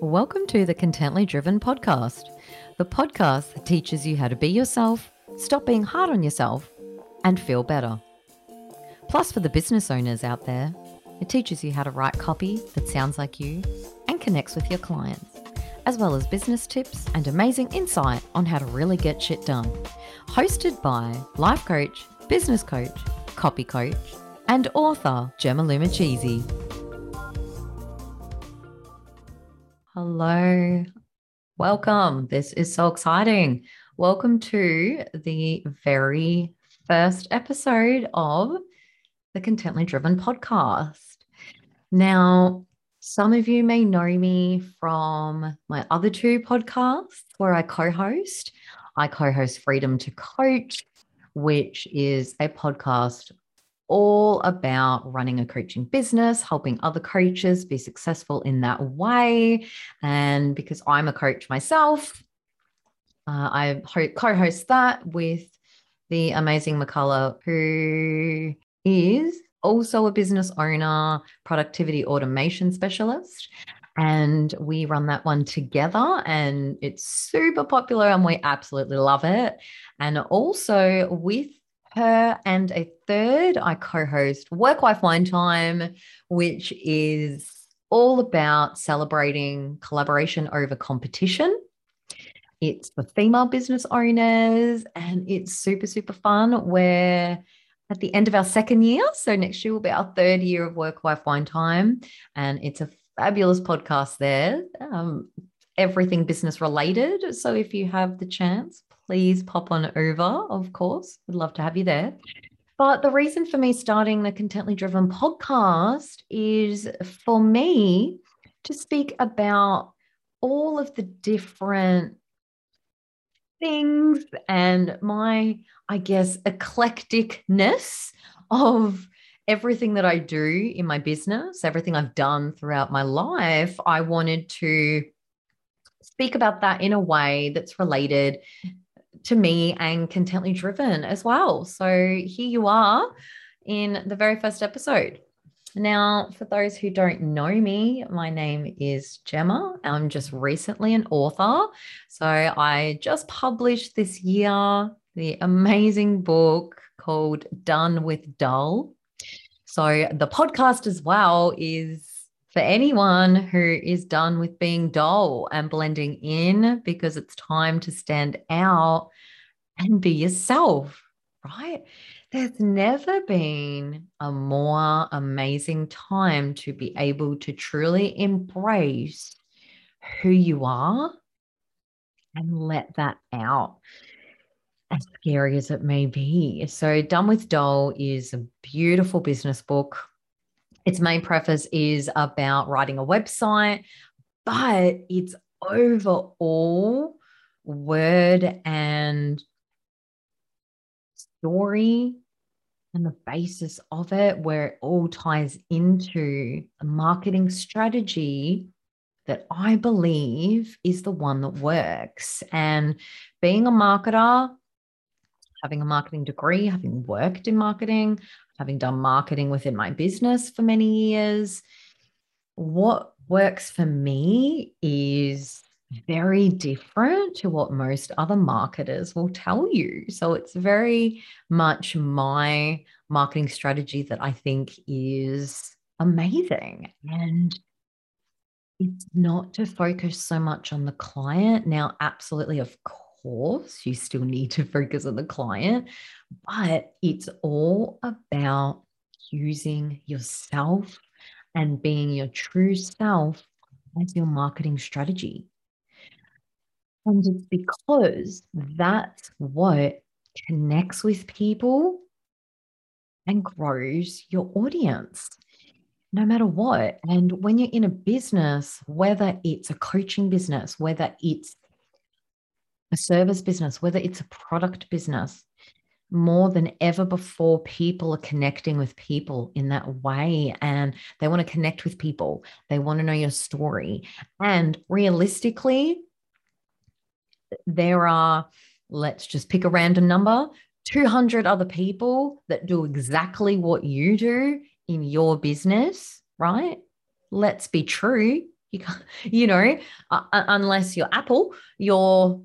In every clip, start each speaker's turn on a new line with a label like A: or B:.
A: Welcome to the Contently Driven podcast, the podcast that teaches you how to be yourself, stop being hard on yourself, and feel better. Plus, for the business owners out there, it teaches you how to write copy that sounds like you and connects with your clients, as well as business tips and amazing insight on how to really get shit done. Hosted by life coach, business coach, copy coach, and author Gemma Lumicisi. Hello. Welcome. This is so exciting. Welcome to the very first episode of the Contently Driven podcast. Now, some of you may know me from my other two podcasts where I co host. I co host Freedom to Coach, which is a podcast all about running a coaching business, helping other coaches be successful in that way. And because I'm a coach myself, uh, I co host that with the amazing McCullough, who is also a business owner, productivity automation specialist. And we run that one together, and it's super popular, and we absolutely love it. And also with her and a third, I co host Work Wife Wine Time, which is all about celebrating collaboration over competition. It's for female business owners and it's super, super fun. We're at the end of our second year. So next year will be our third year of Work Wife Wine Time. And it's a fabulous podcast there, um, everything business related. So if you have the chance, please pop on over, of course. We'd love to have you there. But the reason for me starting the Contently Driven podcast is for me to speak about all of the different things and my, I guess, eclecticness of everything that I do in my business, everything I've done throughout my life. I wanted to speak about that in a way that's related to me and contently driven as well. So here you are in the very first episode. Now, for those who don't know me, my name is Gemma. I'm just recently an author. So I just published this year the amazing book called Done with Dull. So the podcast as well is for anyone who is done with being dull and blending in because it's time to stand out and be yourself, right? There's never been a more amazing time to be able to truly embrace who you are and let that out as scary as it may be. So, Done with Dull is a beautiful business book its main preface is about writing a website, but it's overall word and story and the basis of it, where it all ties into a marketing strategy that I believe is the one that works. And being a marketer, having a marketing degree, having worked in marketing, having done marketing within my business for many years, what works for me is very different to what most other marketers will tell you. So it's very much my marketing strategy that I think is amazing. And it's not to focus so much on the client. Now, absolutely, of course course, you still need to focus on the client, but it's all about using yourself and being your true self as your marketing strategy. And it's because that's what connects with people and grows your audience no matter what. And when you're in a business, whether it's a coaching business, whether it's a service business, whether it's a product business, more than ever before, people are connecting with people in that way and they want to connect with people. They want to know your story. And realistically, there are, let's just pick a random number 200 other people that do exactly what you do in your business, right? Let's be true. You you know, uh, unless you're Apple, you're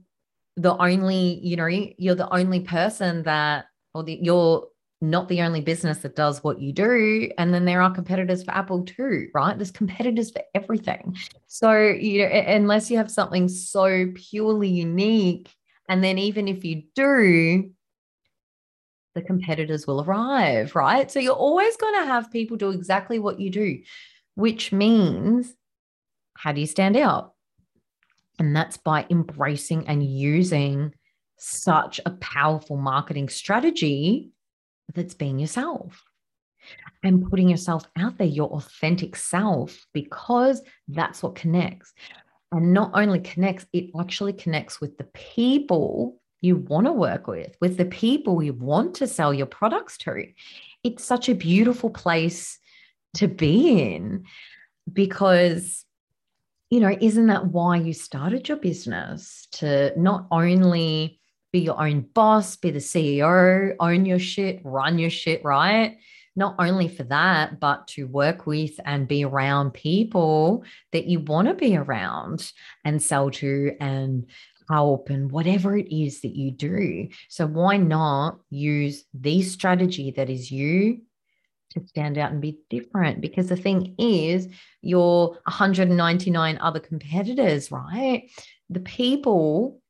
A: the only, you know, you're the only person that, or the, you're not the only business that does what you do. And then there are competitors for Apple too, right? There's competitors for everything. So, you know, unless you have something so purely unique, and then even if you do, the competitors will arrive, right? So you're always going to have people do exactly what you do, which means how do you stand out? And that's by embracing and using such a powerful marketing strategy that's being yourself and putting yourself out there, your authentic self, because that's what connects. And not only connects, it actually connects with the people you want to work with, with the people you want to sell your products to. It's such a beautiful place to be in because, you know, isn't that why you started your business? To not only be your own boss, be the CEO, own your shit, run your shit, right? Not only for that, but to work with and be around people that you want to be around and sell to and help and whatever it is that you do. So, why not use the strategy that is you to stand out and be different? Because the thing is, your 199 other competitors, right? The people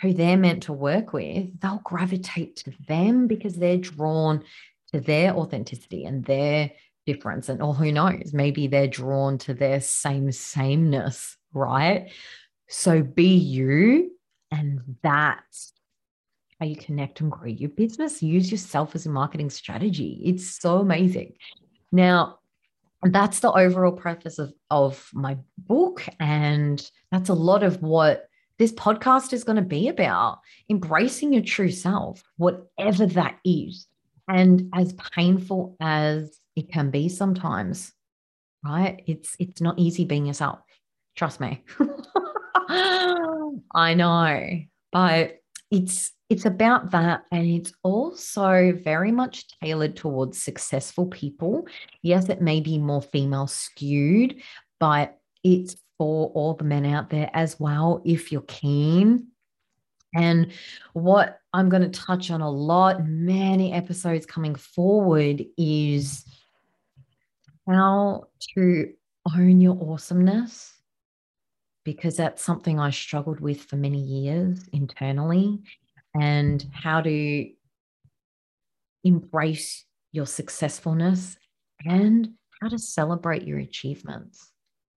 A: who they're meant to work with, they'll gravitate to them because they're drawn to their authenticity and their difference. And or who knows, maybe they're drawn to their same sameness, right? So be you, and that's how you connect and grow your business. Use yourself as a marketing strategy. It's so amazing. Now, that's the overall preface of, of my book. And that's a lot of what this podcast is going to be about embracing your true self, whatever that is. And as painful as it can be sometimes, right? It's it's not easy being yourself. Trust me. I know, but it's it's about that and it's also very much tailored towards successful people. Yes, it may be more female skewed, but it's for all the men out there as well if you're keen. And what I'm going to touch on a lot, many episodes coming forward, is how to own your awesomeness, because that's something I struggled with for many years internally, and how to embrace your successfulness and how to celebrate your achievements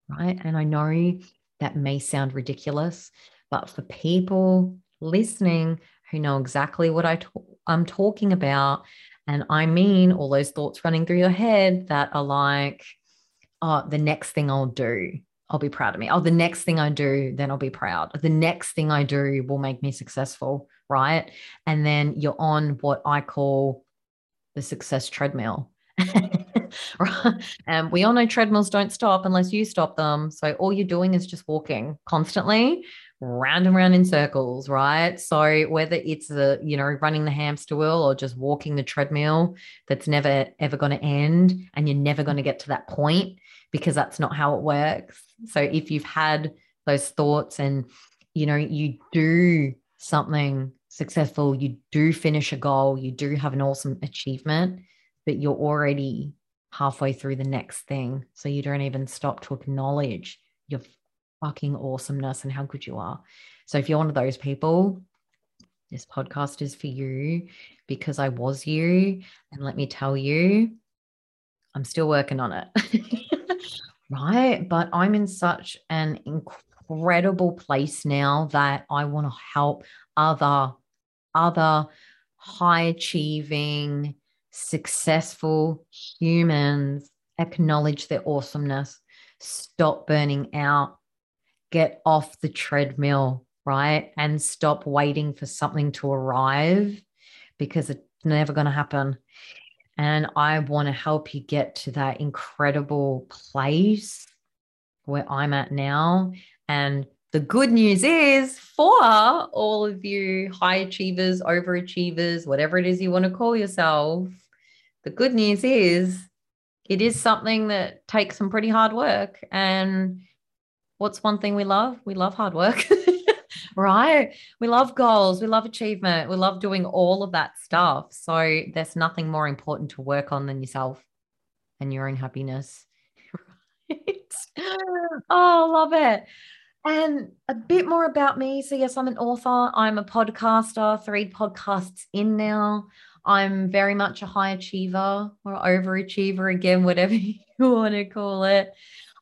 A: right? And I know that may sound ridiculous, but for people listening who know exactly what I am talking about, and I mean all those thoughts running through your head that are like, oh, the next thing I'll do, I'll be proud of me. Oh, the next thing I do, then I'll be proud. The next thing I do will make me successful, right? And then you're on what I call the success treadmill. right? And we all know treadmills don't stop unless you stop them. So all you're doing is just walking constantly round and round in circles, right? So whether it's the, you know, running the hamster wheel or just walking the treadmill that's never ever going to end and you're never going to get to that point because that's not how it works. So if you've had those thoughts and you know, you do something successful, you do finish a goal, you do have an awesome achievement, but you're already halfway through the next thing. So you don't even stop to acknowledge your fucking awesomeness and how good you are. So if you're one of those people, this podcast is for you because I was you. And let me tell you, I'm still working on it. right. But I'm in such an incredible place now that I want to help other, other high achieving, successful humans acknowledge their awesomeness, stop burning out, get off the treadmill, right? And stop waiting for something to arrive because it's never going to happen. And I want to help you get to that incredible place where I'm at now. And the good news is for all of you high achievers, overachievers, whatever it is you want to call yourself, the good news is it is something that takes some pretty hard work and what's one thing we love? We love hard work. right? We love goals, we love achievement, we love doing all of that stuff. So there's nothing more important to work on than yourself and your own happiness. right? Oh, love it. And a bit more about me. So, yes, I'm an author, I'm a podcaster, three podcasts in now. I'm very much a high achiever or overachiever, again, whatever you want to call it.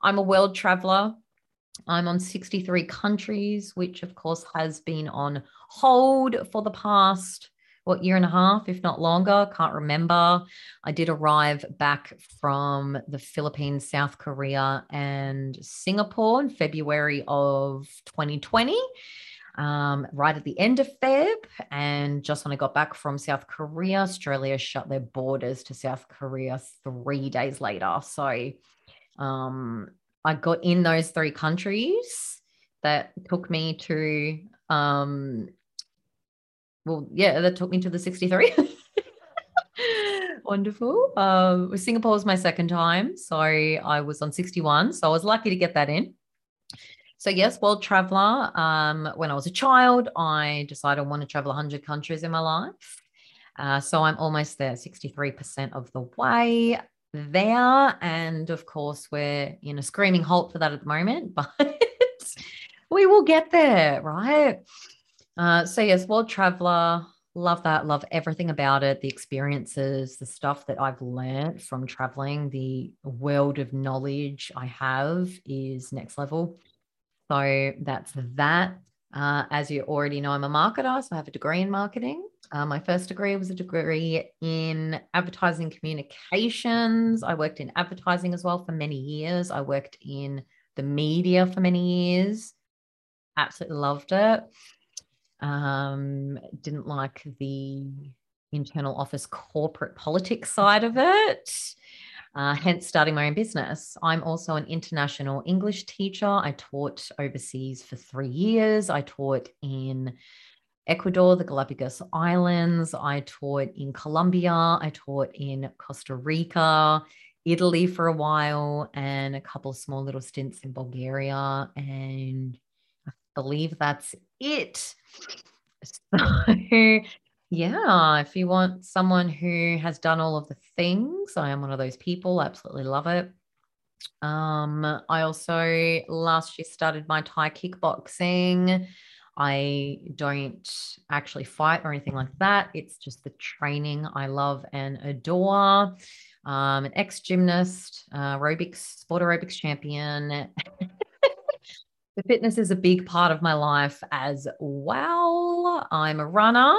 A: I'm a world traveler. I'm on 63 countries, which of course has been on hold for the past what year and a half, if not longer. Can't remember. I did arrive back from the Philippines, South Korea, and Singapore in February of 2020. Um, right at the end of Feb. And just when I got back from South Korea, Australia shut their borders to South Korea three days later. So um, I got in those three countries that took me to um well yeah that took me to the 63 wonderful um singapore was my second time so i was on 61 so i was lucky to get that in so yes world traveler um when i was a child i decided i want to travel 100 countries in my life uh, so i'm almost there 63% of the way there. And of course, we're in a screaming halt for that at the moment, but we will get there, right? Uh, so, yes, World Traveler, love that. Love everything about it, the experiences, the stuff that I've learned from traveling, the world of knowledge I have is next level. So, that's that. Uh, as you already know, I'm a marketer, so I have a degree in marketing. Uh, my first degree was a degree in advertising communications. I worked in advertising as well for many years. I worked in the media for many years. Absolutely loved it. Um, didn't like the internal office corporate politics side of it. Uh, hence starting my own business. I'm also an international English teacher. I taught overseas for three years. I taught in Ecuador, the Galapagos Islands. I taught in Colombia. I taught in Costa Rica, Italy for a while, and a couple of small little stints in Bulgaria. And I believe that's it. So, yeah, if you want someone who has done all of the things, I am one of those people. Absolutely love it. Um, I also last year started my Thai kickboxing. I don't actually fight or anything like that. It's just the training I love and adore. Um, an ex gymnast, uh, aerobics, sport aerobics champion. the fitness is a big part of my life as well. I'm a runner.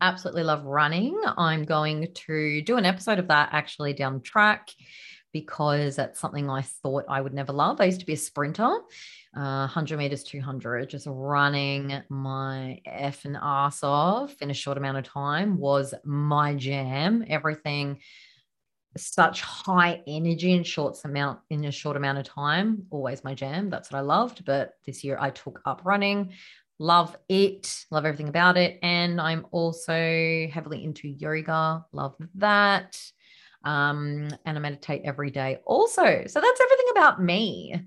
A: Absolutely love running. I'm going to do an episode of that actually down track because that's something I thought I would never love. I used to be a sprinter uh, 100 meters, 200, just running my F and ass off in a short amount of time was my jam. Everything, such high energy in short amount in a short amount of time, always my jam. That's what I loved. But this year I took up running. Love it, love everything about it. And I'm also heavily into yoga, love that. Um, and I meditate every day also. So that's everything about me.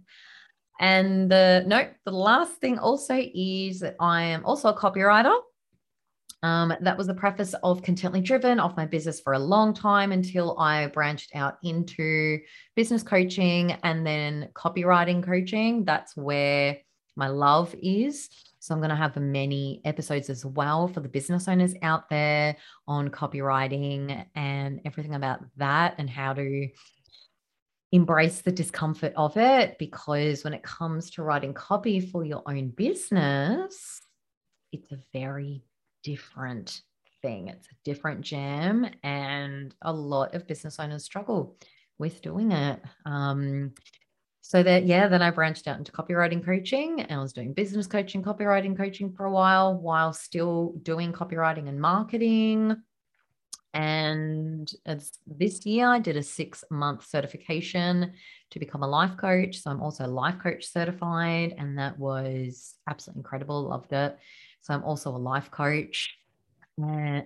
A: And the note, the last thing also is that I am also a copywriter. Um, that was the preface of Contently Driven of my business for a long time until I branched out into business coaching and then copywriting coaching. That's where my love is. So I'm going to have many episodes as well for the business owners out there on copywriting and everything about that and how to embrace the discomfort of it because when it comes to writing copy for your own business, it's a very different thing. It's a different jam, and a lot of business owners struggle with doing it. Um, so that yeah, then I branched out into copywriting coaching and I was doing business coaching, copywriting coaching for a while while still doing copywriting and marketing and this year, I did a six month certification to become a life coach. So I'm also life coach certified, and that was absolutely incredible. Loved it. So I'm also a life coach,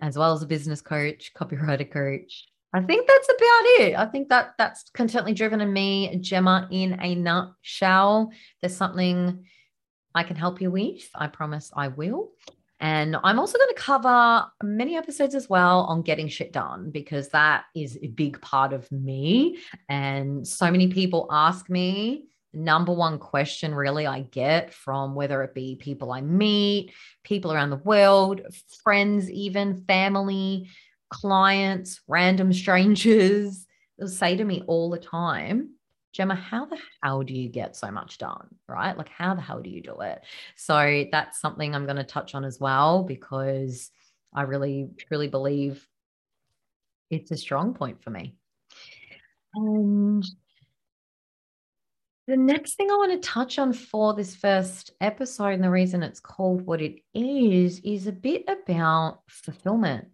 A: as well as a business coach, copywriter coach, I think that's about it. I think that that's contently driven in me, Gemma, in a nutshell. There's something I can help you with. I promise I will. And I'm also going to cover many episodes as well on getting shit done because that is a big part of me. And so many people ask me, number one question really I get from whether it be people I meet, people around the world, friends, even family, clients, random strangers, they'll say to me all the time, Gemma, how the hell do you get so much done? Right? Like, how the hell do you do it? So, that's something I'm going to touch on as well because I really, truly believe it's a strong point for me. And the next thing I want to touch on for this first episode, and the reason it's called what it is, is a bit about fulfillment.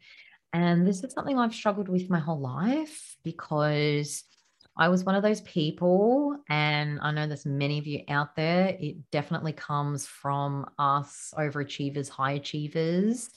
A: And this is something I've struggled with my whole life because I was one of those people, and I know there's many of you out there. It definitely comes from us overachievers, high achievers,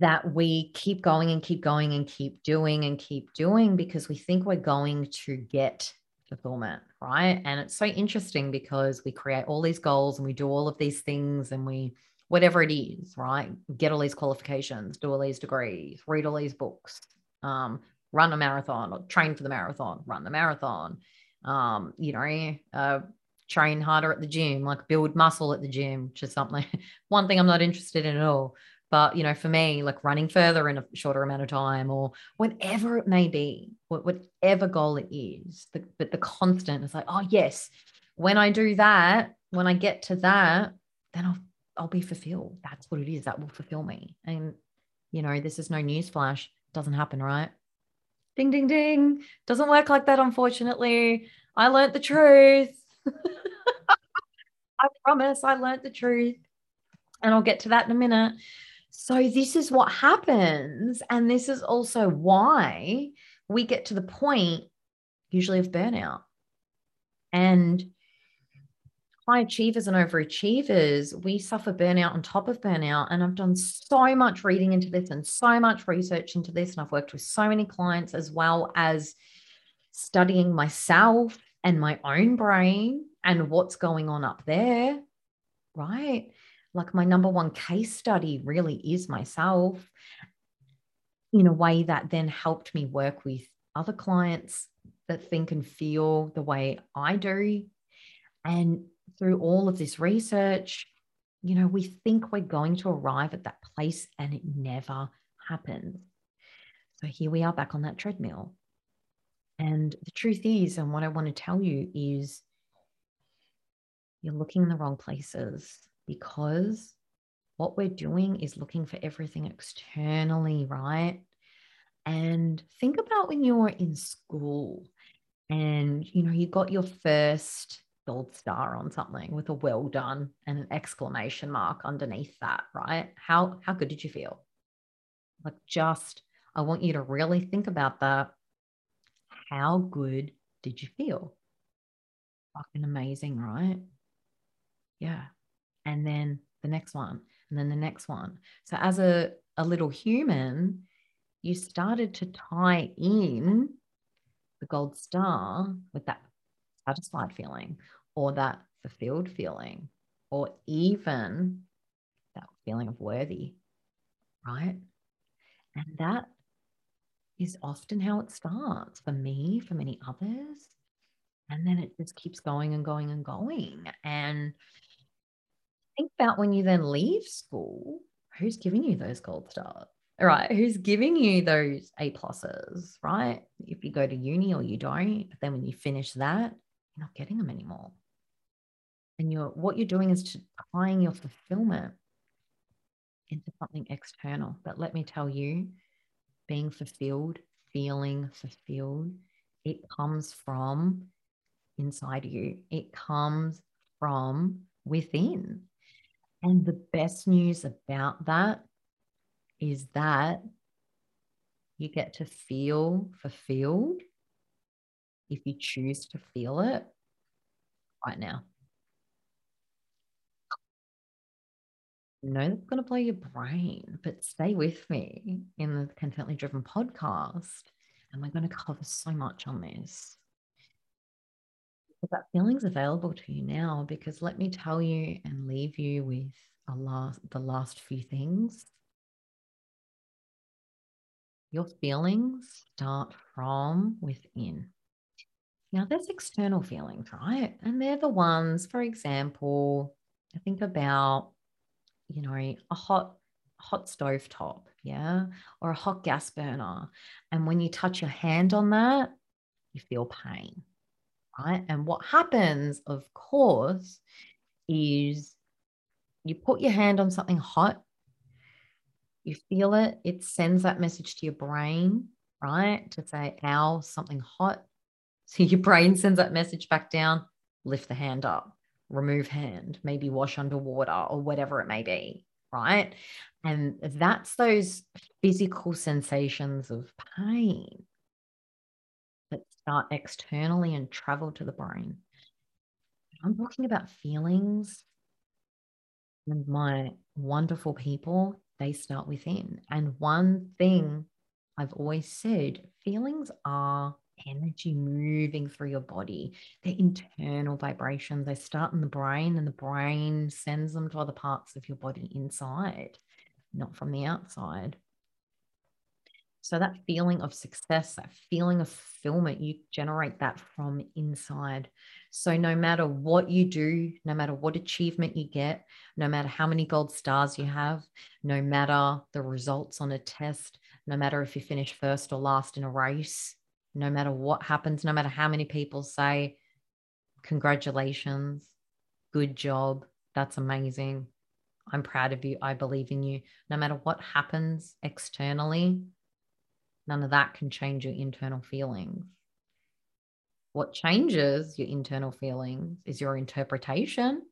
A: that we keep going and keep going and keep doing and keep doing because we think we're going to get fulfillment, right? And it's so interesting because we create all these goals and we do all of these things and we, whatever it is, right? Get all these qualifications, do all these degrees, read all these books, um, run a marathon or train for the marathon, run the marathon, um, you know, uh, train harder at the gym, like build muscle at the gym, which is something, one thing I'm not interested in at all. But, you know, for me, like running further in a shorter amount of time or whatever it may be, whatever goal it is, the, but the constant is like, oh, yes, when I do that, when I get to that, then I'll, I'll be fulfilled. That's what it is. That will fulfill me. And, you know, this is no newsflash. Doesn't happen, right? Ding, ding, ding. Doesn't work like that, unfortunately. I learned the truth. I promise I learned the truth. And I'll get to that in a minute. So, this is what happens. And this is also why we get to the point, usually, of burnout. And high achievers and overachievers, we suffer burnout on top of burnout. And I've done so much reading into this and so much research into this. And I've worked with so many clients as well as studying myself and my own brain and what's going on up there. Right. Like my number one case study really is myself in a way that then helped me work with other clients that think and feel the way I do. And through all of this research, you know, we think we're going to arrive at that place and it never happens. So here we are back on that treadmill. And the truth is, and what I want to tell you is, you're looking in the wrong places because what we're doing is looking for everything externally, right? And think about when you were in school and you know you got your first gold star on something with a well done and an exclamation mark underneath that, right? How how good did you feel? Like just I want you to really think about that. How good did you feel? Fucking amazing, right? And then the next one, and then the next one. So as a, a little human, you started to tie in the gold star with that satisfied feeling or that fulfilled feeling or even that feeling of worthy, right? And that is often how it starts for me, for many others. And then it just keeps going and going and going. And think about when you then leave school, who's giving you those gold stars? right? Who's giving you those A pluses, right? If you go to uni or you don't, but then when you finish that, you're not getting them anymore. And you're what you're doing is tying your fulfillment into something external. But let me tell you, being fulfilled, feeling fulfilled, it comes from inside you. It comes from within. And the best news about that is that you get to feel fulfilled if you choose to feel it right now. know that's going to blow your brain, but stay with me in the Contently Driven podcast. And we're going to cover so much on this. But that feeling's available to you now because let me tell you and leave you with a last the last few things. Your feelings start from within. Now, there's external feelings, right? And they're the ones, for example, I think about you know, a hot hot stove top, yeah, or a hot gas burner. And when you touch your hand on that, you feel pain, right? And what happens, of course, is you put your hand on something hot, you feel it, it sends that message to your brain, right? To say, ow, something hot. So your brain sends that message back down, lift the hand up remove hand, maybe wash underwater or whatever it may be, right? And that's those physical sensations of pain that start externally and travel to the brain. I'm talking about feelings and my wonderful people, they start within. And one thing I've always said feelings are energy moving through your body. They're internal vibrations. They start in the brain, and the brain sends them to other parts of your body inside, not from the outside. So, that feeling of success, that feeling of fulfillment, you generate that from inside. So, no matter what you do, no matter what achievement you get, no matter how many gold stars you have, no matter the results on a test, no matter if you finish first or last in a race, no matter what happens, no matter how many people say, Congratulations, good job, that's amazing. I'm proud of you. I believe in you. No matter what happens externally, none of that can change your internal feelings. What changes your internal feelings is your interpretation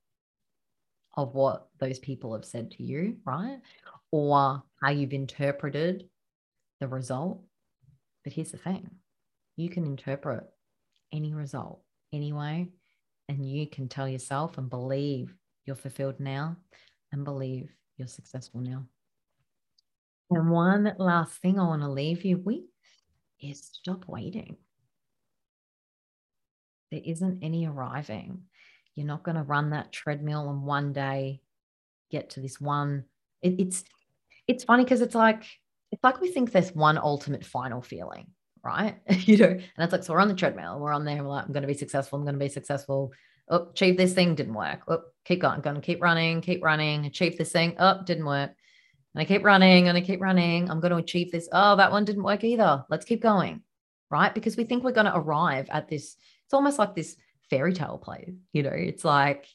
A: of what those people have said to you, right? Or how you've interpreted the result. But here's the thing you can interpret any result anyway, and you can tell yourself and believe you're fulfilled now and believe you're successful now. And one last thing I want to leave you with is stop waiting. There isn't any arriving. You're not going to run that treadmill and one day get to this one. It, it's it's funny because it's like it's like we think there's one ultimate final feeling right? you know, and it's like, so we're on the treadmill, we're on there, we're like, I'm going to be successful, I'm going to be successful. Oh, achieve this thing, didn't work. Oh, keep going, going to keep running, keep running, achieve this thing. Oh, didn't work. And I keep running and I keep running. I'm going to achieve this. Oh, that one didn't work either. Let's keep going. Right. Because we think we're going to arrive at this. It's almost like this fairy tale play. You know, it's like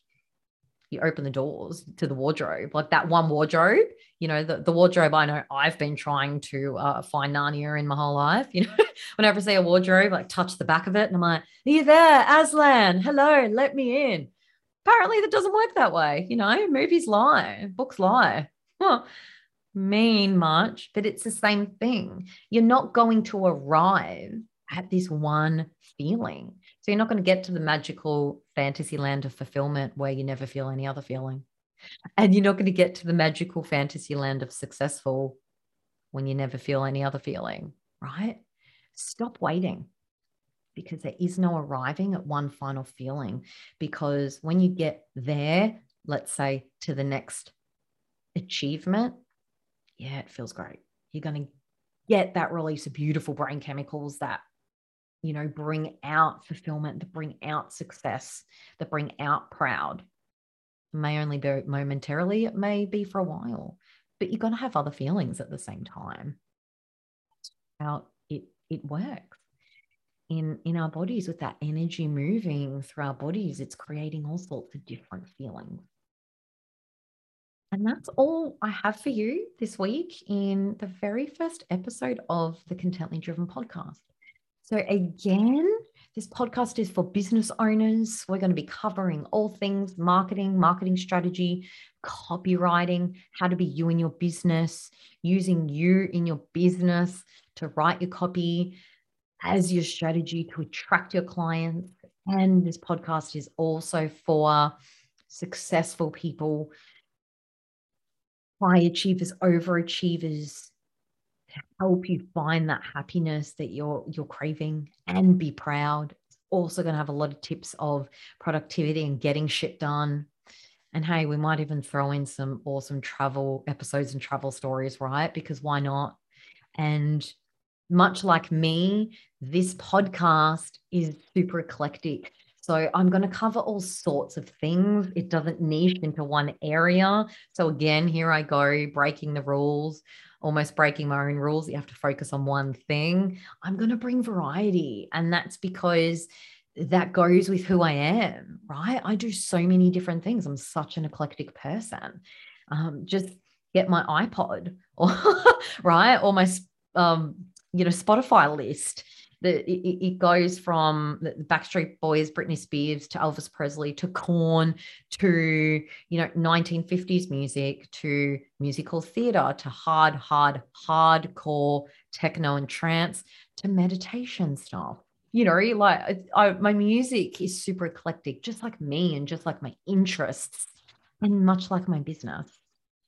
A: you open the doors to the wardrobe, like that one wardrobe, you know, the, the wardrobe I know I've been trying to uh, find Narnia in my whole life. You know, whenever I see a wardrobe, like touch the back of it and I'm like, are you there, Aslan? Hello, let me in. Apparently that doesn't work that way. You know, movies lie, books lie. Huh. Mean much, but it's the same thing. You're not going to arrive at this one feeling. So you're not going to get to the magical fantasy land of fulfillment where you never feel any other feeling. And you're not going to get to the magical fantasy land of successful when you never feel any other feeling, right? Stop waiting because there is no arriving at one final feeling. Because when you get there, let's say to the next achievement, yeah, it feels great. You're going to get that release of beautiful brain chemicals that you know, bring out fulfillment, that bring out success, that bring out proud. It may only be momentarily, it may be for a while, but you're going to have other feelings at the same time. How it it works in in our bodies with that energy moving through our bodies, it's creating all sorts of different feelings. And that's all I have for you this week in the very first episode of the Contently Driven podcast. So, again, this podcast is for business owners. We're going to be covering all things marketing, marketing strategy, copywriting, how to be you in your business, using you in your business to write your copy as your strategy to attract your clients. And this podcast is also for successful people high achievers, overachievers help you find that happiness that you're you're craving and be proud. Also going to have a lot of tips of productivity and getting shit done. And hey, we might even throw in some awesome travel episodes and travel stories, right? Because why not? And much like me, this podcast is super eclectic. So I'm going to cover all sorts of things. It doesn't niche into one area. So again, here I go, breaking the rules, almost breaking my own rules. You have to focus on one thing. I'm going to bring variety. And that's because that goes with who I am, right? I do so many different things. I'm such an eclectic person. Um, just get my iPod or right or my um, you know Spotify list it, it, goes from the Backstreet Boys, Britney Spears to Elvis Presley to Korn to you know 1950s music to musical theater to hard, hard, hardcore techno and trance to meditation stuff. You know, like I, my music is super eclectic, just like me and just like my interests, and much like my business.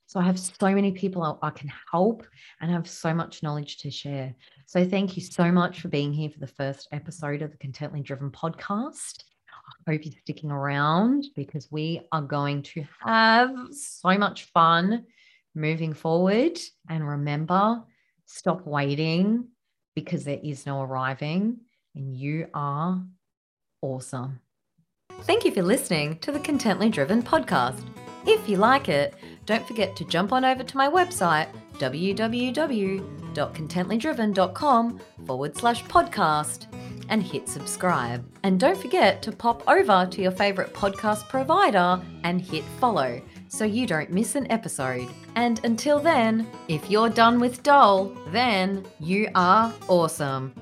A: So I have so many people I, can help and have so much knowledge to share. So thank you so much for being here for the first episode of the Contently Driven podcast. I hope you're sticking around because we are going to have so much fun moving forward. And remember, stop waiting because there is no arriving and you are awesome. Thank you for listening to the Contently Driven podcast. If you like it, don't forget to jump on over to my website, www.contentlydriven.com forward slash podcast, and hit subscribe. And don't forget to pop over to your favorite podcast provider and hit follow so you don't miss an episode. And until then, if you're done with Dull, then you are awesome.